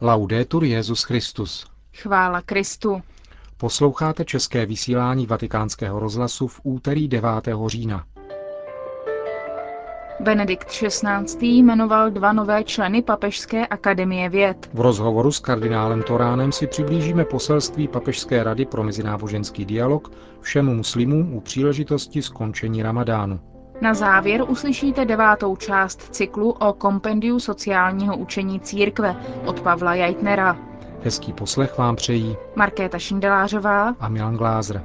Laudetur Jezus Christus. Chvála Kristu. Posloucháte české vysílání Vatikánského rozhlasu v úterý 9. října. Benedikt XVI. jmenoval dva nové členy Papežské akademie věd. V rozhovoru s kardinálem Toránem si přiblížíme poselství Papežské rady pro mezináboženský dialog všem muslimům u příležitosti skončení ramadánu. Na závěr uslyšíte devátou část cyklu o kompendiu sociálního učení církve od Pavla Jajtnera. Hezký poslech vám přejí Markéta Šindelářová a Milan Glázer.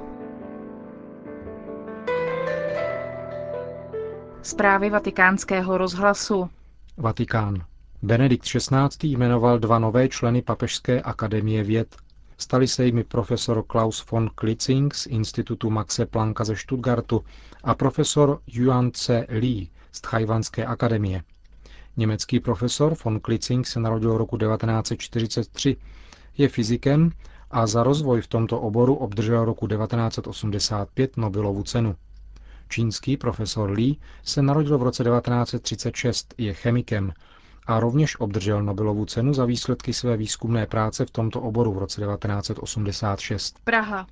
Zprávy vatikánského rozhlasu. Vatikán. Benedikt XVI. jmenoval dva nové členy Papežské akademie věd. Stali se jimi profesor Klaus von Klitzing z Institutu Maxe Plancka ze Stuttgartu a profesor Yuan C. Lee z Tchajvanské akademie. Německý profesor von Klitzing se narodil roku 1943, je fyzikem a za rozvoj v tomto oboru obdržel roku 1985 Nobelovu cenu. Čínský profesor Lee se narodil v roce 1936, je chemikem a rovněž obdržel Nobelovu cenu za výsledky své výzkumné práce v tomto oboru v roce 1986. Praha.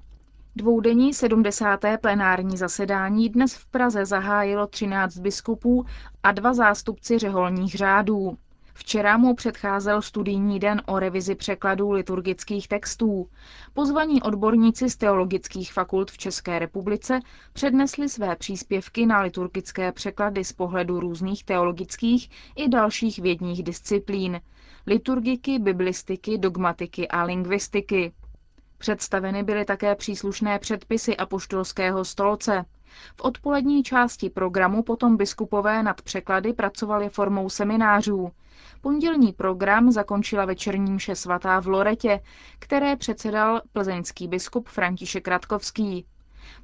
Dvoudenní 70. plenární zasedání dnes v Praze zahájilo 13 biskupů a dva zástupci řeholních řádů. Včera mu předcházel studijní den o revizi překladů liturgických textů. Pozvaní odborníci z teologických fakult v České republice přednesli své příspěvky na liturgické překlady z pohledu různých teologických i dalších vědních disciplín liturgiky, biblistiky, dogmatiky a lingvistiky. Představeny byly také příslušné předpisy apoštolského stolce. V odpolední části programu potom biskupové nad překlady pracovali formou seminářů. Pondělní program zakončila večerní mše svatá v Loretě, které předsedal plzeňský biskup František Radkovský.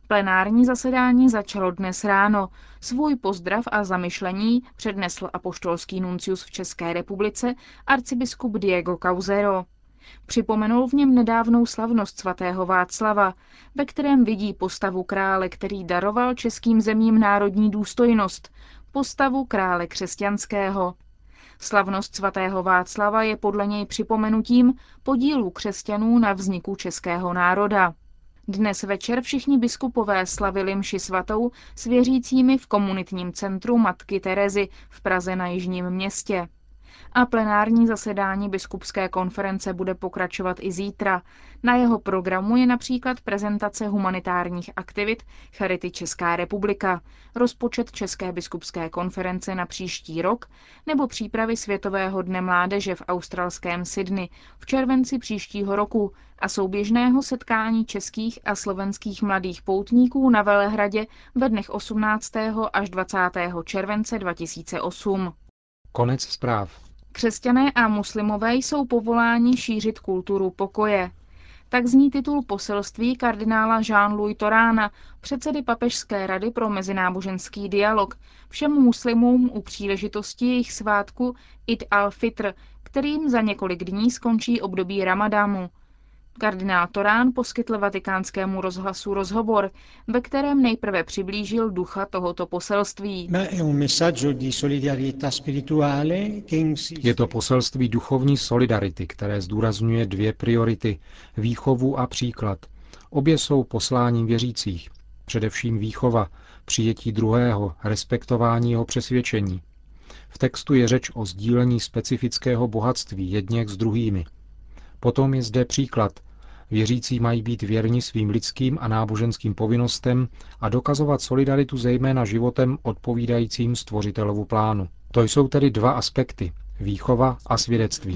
Plenární zasedání začalo dnes ráno. Svůj pozdrav a zamyšlení přednesl apoštolský nuncius v České republice arcibiskup Diego Cauzero. Připomenul v něm nedávnou slavnost svatého Václava, ve kterém vidí postavu krále, který daroval českým zemím národní důstojnost, postavu krále křesťanského. Slavnost svatého Václava je podle něj připomenutím podílu křesťanů na vzniku českého národa. Dnes večer všichni biskupové slavili mši svatou s věřícími v komunitním centru Matky Terezy v Praze na Jižním městě a plenární zasedání biskupské konference bude pokračovat i zítra. Na jeho programu je například prezentace humanitárních aktivit Charity Česká republika, rozpočet České biskupské konference na příští rok nebo přípravy Světového dne mládeže v australském Sydney v červenci příštího roku a souběžného setkání českých a slovenských mladých poutníků na Velehradě ve dnech 18. až 20. července 2008. Konec zpráv. Křesťané a muslimové jsou povoláni šířit kulturu pokoje. Tak zní titul poselství kardinála Jean-Louis Torána, předsedy Papežské rady pro mezináboženský dialog, všem muslimům u příležitosti jejich svátku Id al-Fitr, kterým za několik dní skončí období Ramadámu. Kardinál Torán poskytl vatikánskému rozhlasu rozhovor, ve kterém nejprve přiblížil ducha tohoto poselství. Je to poselství duchovní solidarity, které zdůrazňuje dvě priority – výchovu a příklad. Obě jsou posláním věřících. Především výchova, přijetí druhého, respektování jeho přesvědčení. V textu je řeč o sdílení specifického bohatství jedněch s druhými – Potom je zde příklad, Věřící mají být věrni svým lidským a náboženským povinnostem a dokazovat solidaritu zejména životem odpovídajícím stvořitelovu plánu. To jsou tedy dva aspekty, výchova a svědectví.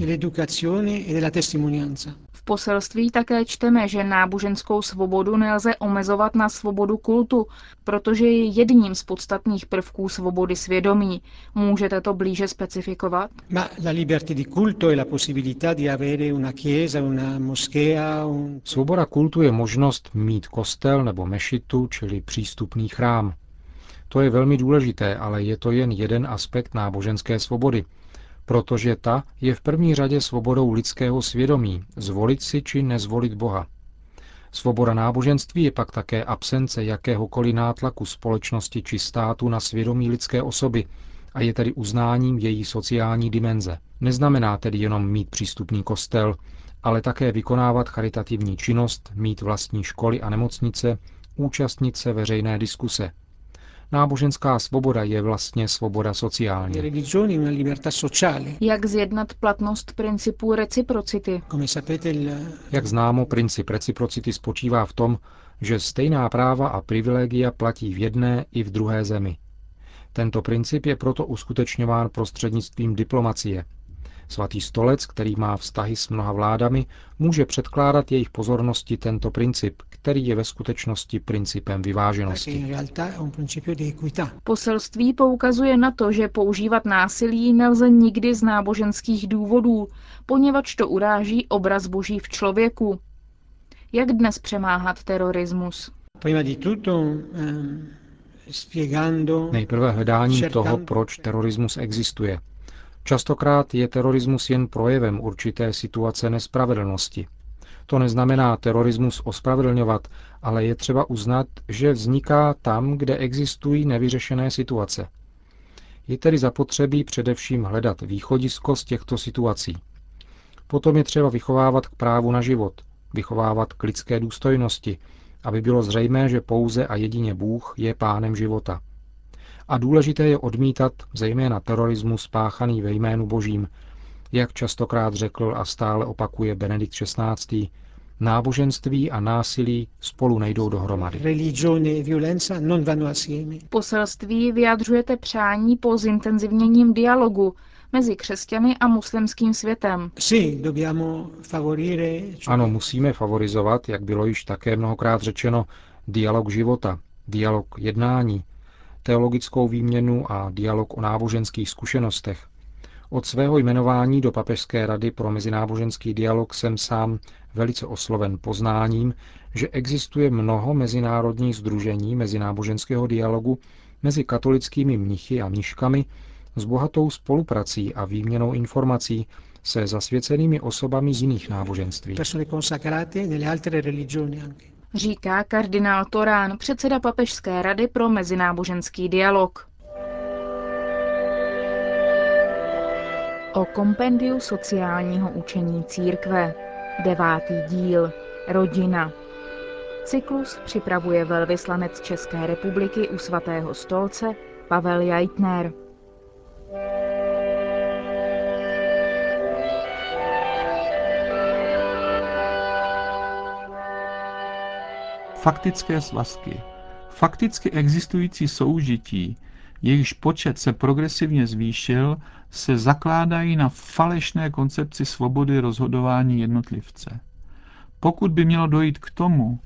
Poselství také čteme, že náboženskou svobodu nelze omezovat na svobodu kultu, protože je jedním z podstatných prvků svobody svědomí. Můžete to blíže specifikovat? Svoboda kultu je možnost mít kostel nebo mešitu, čili přístupný chrám. To je velmi důležité, ale je to jen jeden aspekt náboženské svobody – protože ta je v první řadě svobodou lidského svědomí, zvolit si či nezvolit Boha. Svoboda náboženství je pak také absence jakéhokoliv nátlaku společnosti či státu na svědomí lidské osoby a je tedy uznáním její sociální dimenze. Neznamená tedy jenom mít přístupný kostel, ale také vykonávat charitativní činnost, mít vlastní školy a nemocnice, účastnit se veřejné diskuse. Náboženská svoboda je vlastně svoboda sociální. Jak zjednat platnost principů reciprocity? Jak známo, princip reciprocity spočívá v tom, že stejná práva a privilegia platí v jedné i v druhé zemi. Tento princip je proto uskutečňován prostřednictvím diplomacie, Svatý stolec, který má vztahy s mnoha vládami, může předkládat jejich pozornosti tento princip, který je ve skutečnosti principem vyváženosti. Poselství poukazuje na to, že používat násilí nelze nikdy z náboženských důvodů, poněvadž to uráží obraz boží v člověku. Jak dnes přemáhat terorismus? Ehm, Nejprve hledáním toho, proč terorismus existuje – Častokrát je terorismus jen projevem určité situace nespravedlnosti. To neznamená terorismus ospravedlňovat, ale je třeba uznat, že vzniká tam, kde existují nevyřešené situace. Je tedy zapotřebí především hledat východisko z těchto situací. Potom je třeba vychovávat k právu na život, vychovávat k lidské důstojnosti, aby bylo zřejmé, že pouze a jedině Bůh je pánem života. A důležité je odmítat zejména terorismus spáchaný ve jménu božím, jak častokrát řekl a stále opakuje Benedikt XVI. Náboženství a násilí spolu nejdou dohromady. E Poselství vyjadřujete přání po zintenzivněním dialogu mezi křesťany a muslimským světem. Ano, musíme favorizovat, jak bylo již také mnohokrát řečeno, dialog života, dialog jednání, teologickou výměnu a dialog o náboženských zkušenostech. Od svého jmenování do Papežské rady pro mezináboženský dialog jsem sám velice osloven poznáním, že existuje mnoho mezinárodních združení mezináboženského dialogu mezi katolickými mnichy a mniškami s bohatou spoluprací a výměnou informací se zasvěcenými osobami z jiných náboženství říká kardinál Torán, předseda Papežské rady pro mezináboženský dialog. O kompendiu sociálního učení církve. Devátý díl. Rodina. Cyklus připravuje velvyslanec České republiky u svatého stolce Pavel Jaitner. Faktické svazky. Fakticky existující soužití, jejichž počet se progresivně zvýšil, se zakládají na falešné koncepci svobody rozhodování jednotlivce. Pokud by mělo dojít k tomu,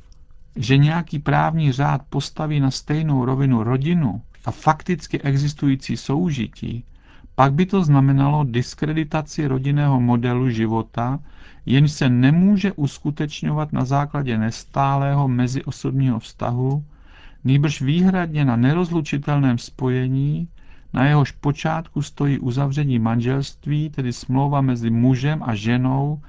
že nějaký právní řád postaví na stejnou rovinu rodinu a fakticky existující soužití, pak by to znamenalo diskreditaci rodinného modelu života, jenž se nemůže uskutečňovat na základě nestálého meziosobního vztahu, nýbrž výhradně na nerozlučitelném spojení, na jehož počátku stojí uzavření manželství, tedy smlouva mezi mužem a ženou,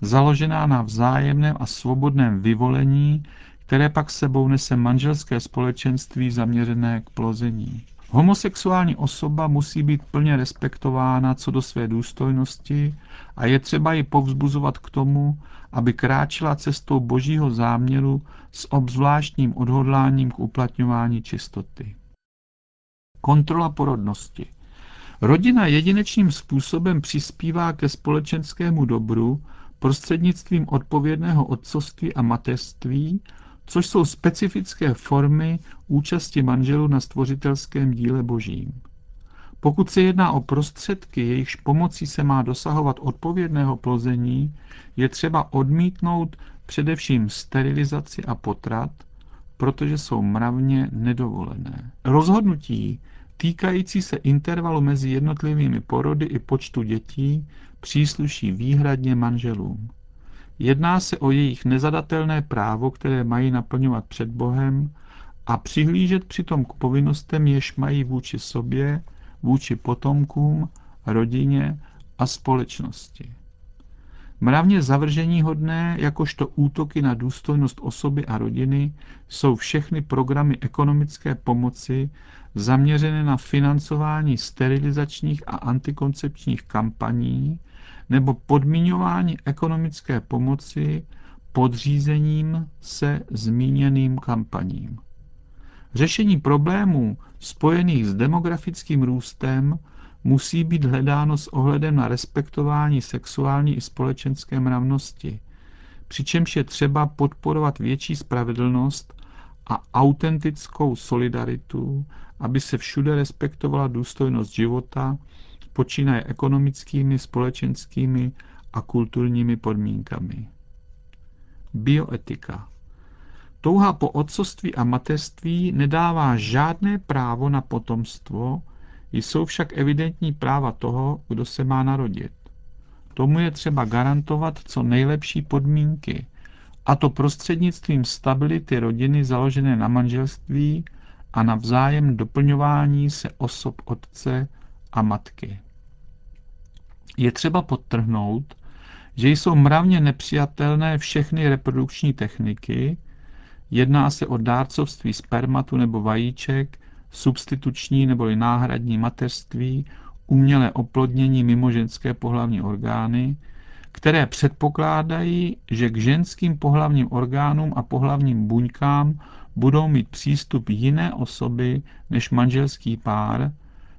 založená na vzájemném a svobodném vyvolení, které pak sebou nese manželské společenství zaměřené k plození. Homosexuální osoba musí být plně respektována co do své důstojnosti a je třeba ji povzbuzovat k tomu, aby kráčela cestou božího záměru s obzvláštním odhodláním k uplatňování čistoty. Kontrola porodnosti. Rodina jedinečným způsobem přispívá ke společenskému dobru prostřednictvím odpovědného otcovství a mateřství což jsou specifické formy účasti manželů na stvořitelském díle božím. Pokud se jedná o prostředky, jejichž pomocí se má dosahovat odpovědného plození, je třeba odmítnout především sterilizaci a potrat, protože jsou mravně nedovolené. Rozhodnutí týkající se intervalu mezi jednotlivými porody i počtu dětí přísluší výhradně manželům. Jedná se o jejich nezadatelné právo, které mají naplňovat před Bohem a přihlížet přitom k povinnostem, jež mají vůči sobě, vůči potomkům, rodině a společnosti. Mravně zavržení hodné, jakožto útoky na důstojnost osoby a rodiny, jsou všechny programy ekonomické pomoci zaměřené na financování sterilizačních a antikoncepčních kampaní nebo podmiňování ekonomické pomoci podřízením se zmíněným kampaním. Řešení problémů spojených s demografickým růstem musí být hledáno s ohledem na respektování sexuální i společenské mravnosti, přičemž je třeba podporovat větší spravedlnost a autentickou solidaritu, aby se všude respektovala důstojnost života, počínaje ekonomickými, společenskými a kulturními podmínkami. Bioetika Touha po otcovství a mateřství nedává žádné právo na potomstvo, jsou však evidentní práva toho, kdo se má narodit. Tomu je třeba garantovat co nejlepší podmínky, a to prostřednictvím stability rodiny založené na manželství a na vzájem doplňování se osob otce a matky. Je třeba podtrhnout, že jsou mravně nepřijatelné všechny reprodukční techniky, jedná se o dárcovství spermatu nebo vajíček, substituční nebo náhradní mateřství, umělé oplodnění mimoženské pohlavní orgány, které předpokládají, že k ženským pohlavním orgánům a pohlavním buňkám budou mít přístup jiné osoby než manželský pár,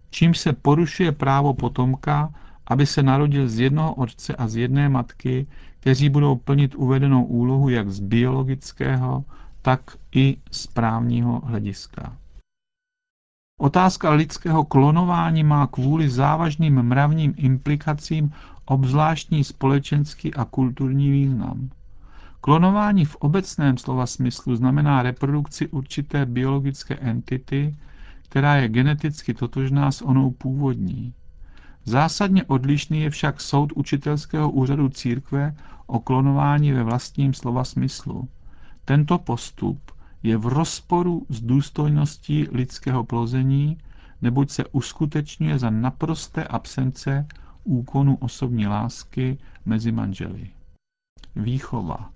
čímž se porušuje právo potomka, aby se narodil z jednoho otce a z jedné matky, kteří budou plnit uvedenou úlohu jak z biologického, tak i z právního hlediska. Otázka lidského klonování má kvůli závažným mravním implikacím obzvláštní společenský a kulturní význam. Klonování v obecném slova smyslu znamená reprodukci určité biologické entity, která je geneticky totožná s onou původní. Zásadně odlišný je však soud učitelského úřadu církve o klonování ve vlastním slova smyslu. Tento postup je v rozporu s důstojností lidského plození, neboť se uskutečňuje za naprosté absence úkonu osobní lásky mezi manželi. Výchova.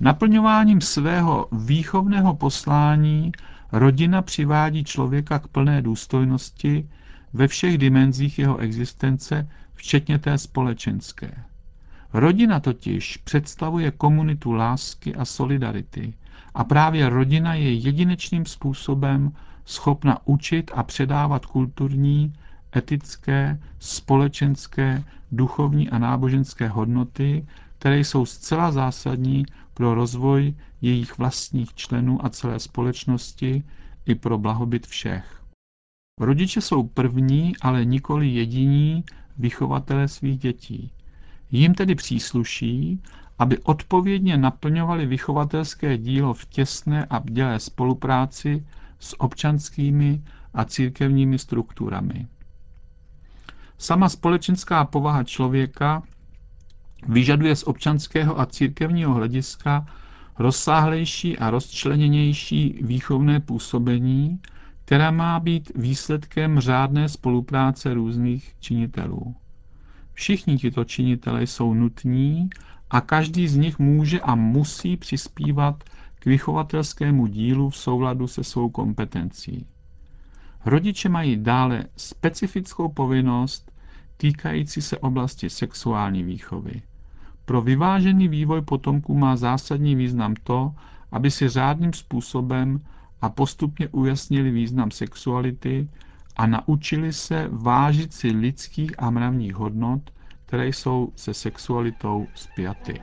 Naplňováním svého výchovného poslání rodina přivádí člověka k plné důstojnosti ve všech dimenzích jeho existence, včetně té společenské. Rodina totiž představuje komunitu lásky a solidarity a právě rodina je jedinečným způsobem schopna učit a předávat kulturní, etické, společenské, duchovní a náboženské hodnoty, které jsou zcela zásadní pro rozvoj jejich vlastních členů a celé společnosti i pro blahobyt všech. Rodiče jsou první, ale nikoli jediní vychovatele svých dětí. Jím tedy přísluší, aby odpovědně naplňovali vychovatelské dílo v těsné a bdělé spolupráci s občanskými a církevními strukturami. Sama společenská povaha člověka vyžaduje z občanského a církevního hlediska rozsáhlejší a rozčleněnější výchovné působení, která má být výsledkem řádné spolupráce různých činitelů. Všichni tito činitelé jsou nutní a každý z nich může a musí přispívat k vychovatelskému dílu v souladu se svou kompetencí. Rodiče mají dále specifickou povinnost týkající se oblasti sexuální výchovy. Pro vyvážený vývoj potomků má zásadní význam to, aby si řádným způsobem a postupně ujasnili význam sexuality a naučili se vážit si lidských a mravních hodnot, které jsou se sexualitou spjaty.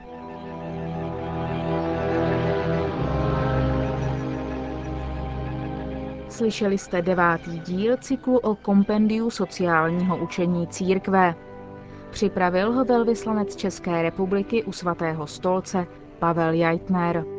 Slyšeli jste devátý díl cyklu o kompendiu sociálního učení církve. Připravil ho velvyslanec České republiky u svatého stolce Pavel Jajtner.